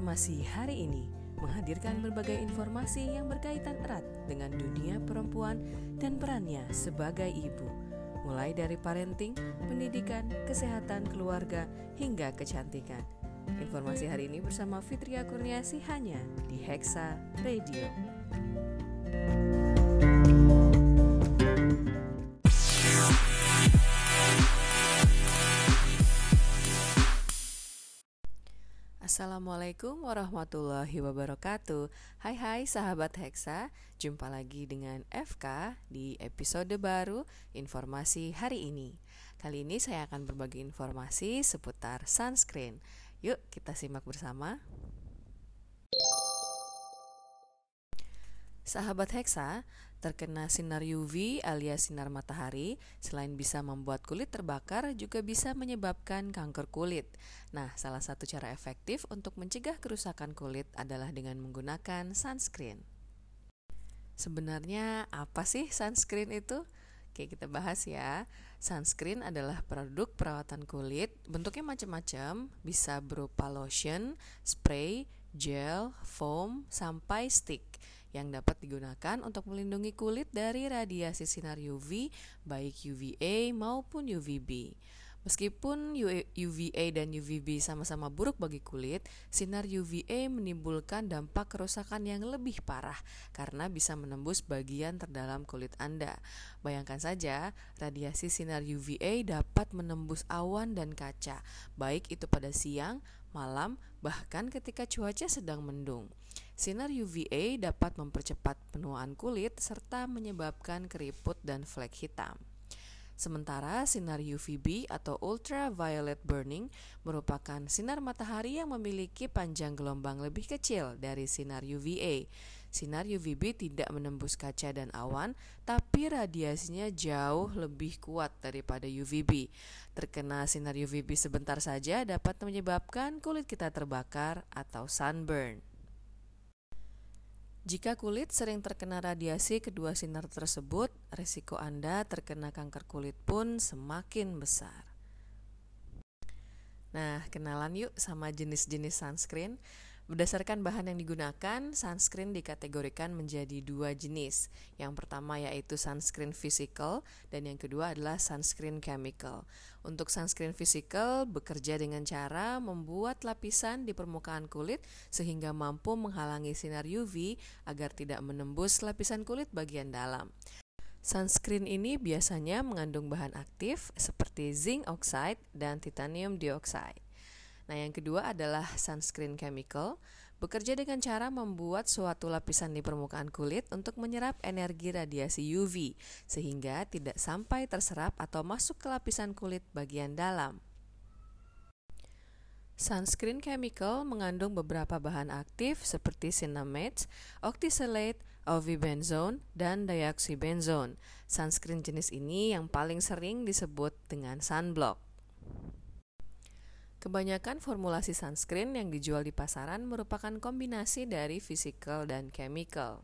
Informasi hari ini menghadirkan berbagai informasi yang berkaitan erat dengan dunia perempuan dan perannya sebagai ibu, mulai dari parenting, pendidikan, kesehatan keluarga, hingga kecantikan. Informasi hari ini bersama Fitria Kurniasi hanya di Hexa Radio. Assalamualaikum warahmatullahi wabarakatuh. Hai hai sahabat Hexa. Jumpa lagi dengan FK di episode baru Informasi hari ini. Kali ini saya akan berbagi informasi seputar sunscreen. Yuk kita simak bersama Sahabat Hexa, terkena sinar UV alias sinar matahari selain bisa membuat kulit terbakar juga bisa menyebabkan kanker kulit. Nah, salah satu cara efektif untuk mencegah kerusakan kulit adalah dengan menggunakan sunscreen. Sebenarnya apa sih sunscreen itu? Oke, kita bahas ya. Sunscreen adalah produk perawatan kulit, bentuknya macam-macam, bisa berupa lotion, spray, gel, foam, sampai stick yang dapat digunakan untuk melindungi kulit dari radiasi sinar UV baik UVA maupun UVB. Meskipun UVA dan UVB sama-sama buruk bagi kulit, sinar UVA menimbulkan dampak kerusakan yang lebih parah karena bisa menembus bagian terdalam kulit Anda. Bayangkan saja, radiasi sinar UVA dapat menembus awan dan kaca, baik itu pada siang, malam, bahkan ketika cuaca sedang mendung. Sinar UVA dapat mempercepat penuaan kulit serta menyebabkan keriput dan flek hitam. Sementara sinar UVB atau ultraviolet burning merupakan sinar matahari yang memiliki panjang gelombang lebih kecil dari sinar UVA. Sinar UVB tidak menembus kaca dan awan, tapi radiasinya jauh lebih kuat daripada UVB. Terkena sinar UVB sebentar saja dapat menyebabkan kulit kita terbakar atau sunburn. Jika kulit sering terkena radiasi kedua sinar tersebut, risiko Anda terkena kanker kulit pun semakin besar. Nah, kenalan yuk sama jenis-jenis sunscreen. Berdasarkan bahan yang digunakan, sunscreen dikategorikan menjadi dua jenis. Yang pertama yaitu sunscreen physical dan yang kedua adalah sunscreen chemical. Untuk sunscreen physical bekerja dengan cara membuat lapisan di permukaan kulit sehingga mampu menghalangi sinar UV agar tidak menembus lapisan kulit bagian dalam. Sunscreen ini biasanya mengandung bahan aktif seperti zinc oxide dan titanium dioxide. Nah, yang kedua adalah sunscreen chemical, bekerja dengan cara membuat suatu lapisan di permukaan kulit untuk menyerap energi radiasi UV sehingga tidak sampai terserap atau masuk ke lapisan kulit bagian dalam. Sunscreen chemical mengandung beberapa bahan aktif seperti cinnamate, octisalate, ovibenzone, dan dioxybenzone. Sunscreen jenis ini yang paling sering disebut dengan sunblock. Kebanyakan formulasi sunscreen yang dijual di pasaran merupakan kombinasi dari physical dan chemical.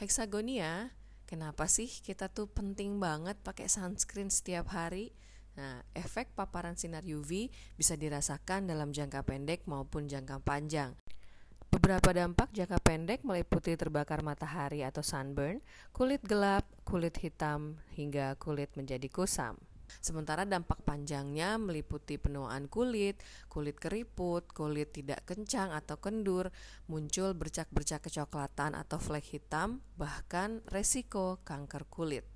Hexagonia, kenapa sih kita tuh penting banget pakai sunscreen setiap hari? Nah, efek paparan sinar UV bisa dirasakan dalam jangka pendek maupun jangka panjang. Beberapa dampak jangka pendek meliputi terbakar matahari atau sunburn, kulit gelap, kulit hitam, hingga kulit menjadi kusam. Sementara dampak panjangnya meliputi penuaan kulit, kulit keriput, kulit tidak kencang atau kendur, muncul bercak-bercak kecoklatan atau flek hitam, bahkan resiko kanker kulit.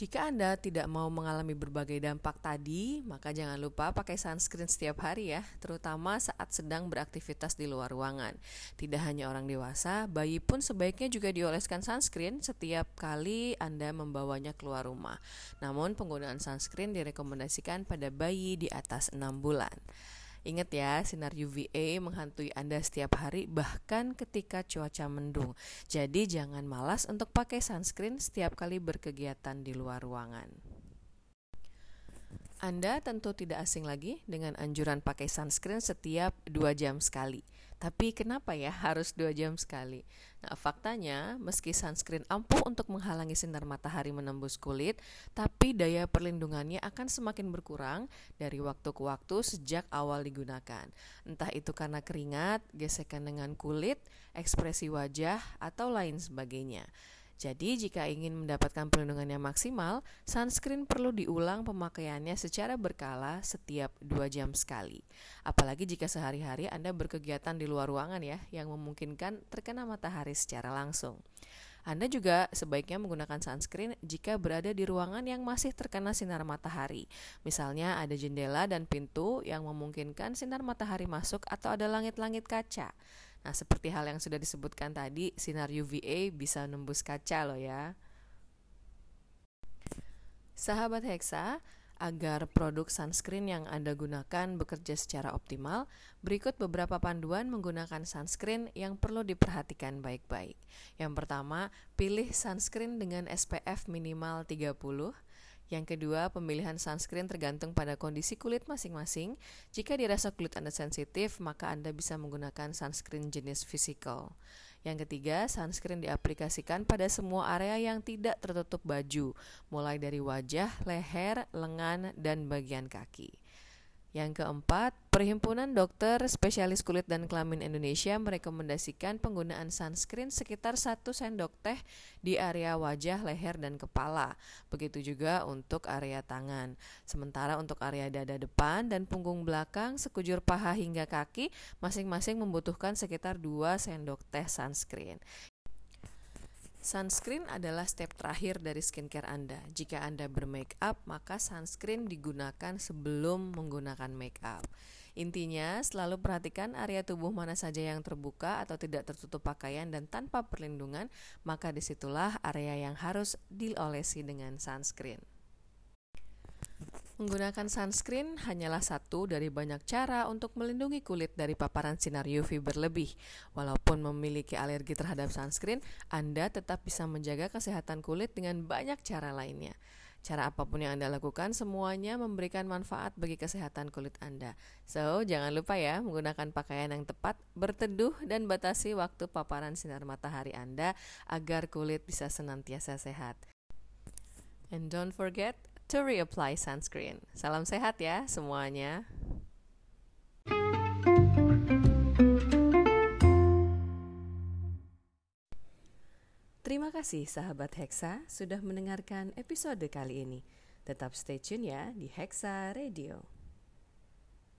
Jika Anda tidak mau mengalami berbagai dampak tadi, maka jangan lupa pakai sunscreen setiap hari ya, terutama saat sedang beraktivitas di luar ruangan. Tidak hanya orang dewasa, bayi pun sebaiknya juga dioleskan sunscreen setiap kali Anda membawanya keluar rumah. Namun penggunaan sunscreen direkomendasikan pada bayi di atas 6 bulan. Ingat ya, sinar UVA menghantui Anda setiap hari bahkan ketika cuaca mendung. Jadi jangan malas untuk pakai sunscreen setiap kali berkegiatan di luar ruangan. Anda tentu tidak asing lagi dengan anjuran pakai sunscreen setiap dua jam sekali. Tapi kenapa ya harus dua jam sekali? Nah, faktanya, meski sunscreen ampuh untuk menghalangi sinar matahari menembus kulit, tapi daya perlindungannya akan semakin berkurang dari waktu ke waktu sejak awal digunakan. Entah itu karena keringat, gesekan dengan kulit, ekspresi wajah, atau lain sebagainya. Jadi jika ingin mendapatkan perlindungan yang maksimal, sunscreen perlu diulang pemakaiannya secara berkala setiap 2 jam sekali. Apalagi jika sehari-hari Anda berkegiatan di luar ruangan ya, yang memungkinkan terkena matahari secara langsung. Anda juga sebaiknya menggunakan sunscreen jika berada di ruangan yang masih terkena sinar matahari. Misalnya ada jendela dan pintu yang memungkinkan sinar matahari masuk atau ada langit-langit kaca. Nah, seperti hal yang sudah disebutkan tadi, sinar UVA bisa nembus kaca loh ya. Sahabat Hexa, agar produk sunscreen yang Anda gunakan bekerja secara optimal, berikut beberapa panduan menggunakan sunscreen yang perlu diperhatikan baik-baik. Yang pertama, pilih sunscreen dengan SPF minimal 30 yang kedua, pemilihan sunscreen tergantung pada kondisi kulit masing-masing. Jika dirasa kulit Anda sensitif, maka Anda bisa menggunakan sunscreen jenis physical. Yang ketiga, sunscreen diaplikasikan pada semua area yang tidak tertutup baju, mulai dari wajah, leher, lengan, dan bagian kaki. Yang keempat, Perhimpunan Dokter Spesialis Kulit dan Kelamin Indonesia merekomendasikan penggunaan sunscreen sekitar 1 sendok teh di area wajah, leher, dan kepala. Begitu juga untuk area tangan. Sementara untuk area dada depan dan punggung belakang, sekujur paha hingga kaki, masing-masing membutuhkan sekitar 2 sendok teh sunscreen. Sunscreen adalah step terakhir dari skincare Anda. Jika Anda bermake up, maka sunscreen digunakan sebelum menggunakan make up. Intinya, selalu perhatikan area tubuh mana saja yang terbuka atau tidak tertutup pakaian dan tanpa perlindungan, maka di situlah area yang harus diolesi dengan sunscreen. Menggunakan sunscreen hanyalah satu dari banyak cara untuk melindungi kulit dari paparan sinar UV berlebih. Walaupun memiliki alergi terhadap sunscreen, Anda tetap bisa menjaga kesehatan kulit dengan banyak cara lainnya. Cara apa pun yang Anda lakukan, semuanya memberikan manfaat bagi kesehatan kulit Anda. So, jangan lupa ya, menggunakan pakaian yang tepat, berteduh, dan batasi waktu paparan sinar matahari Anda agar kulit bisa senantiasa sehat. And don't forget, to reapply sunscreen. Salam sehat ya semuanya. Terima kasih sahabat Hexa sudah mendengarkan episode kali ini. Tetap stay tune ya di Hexa Radio.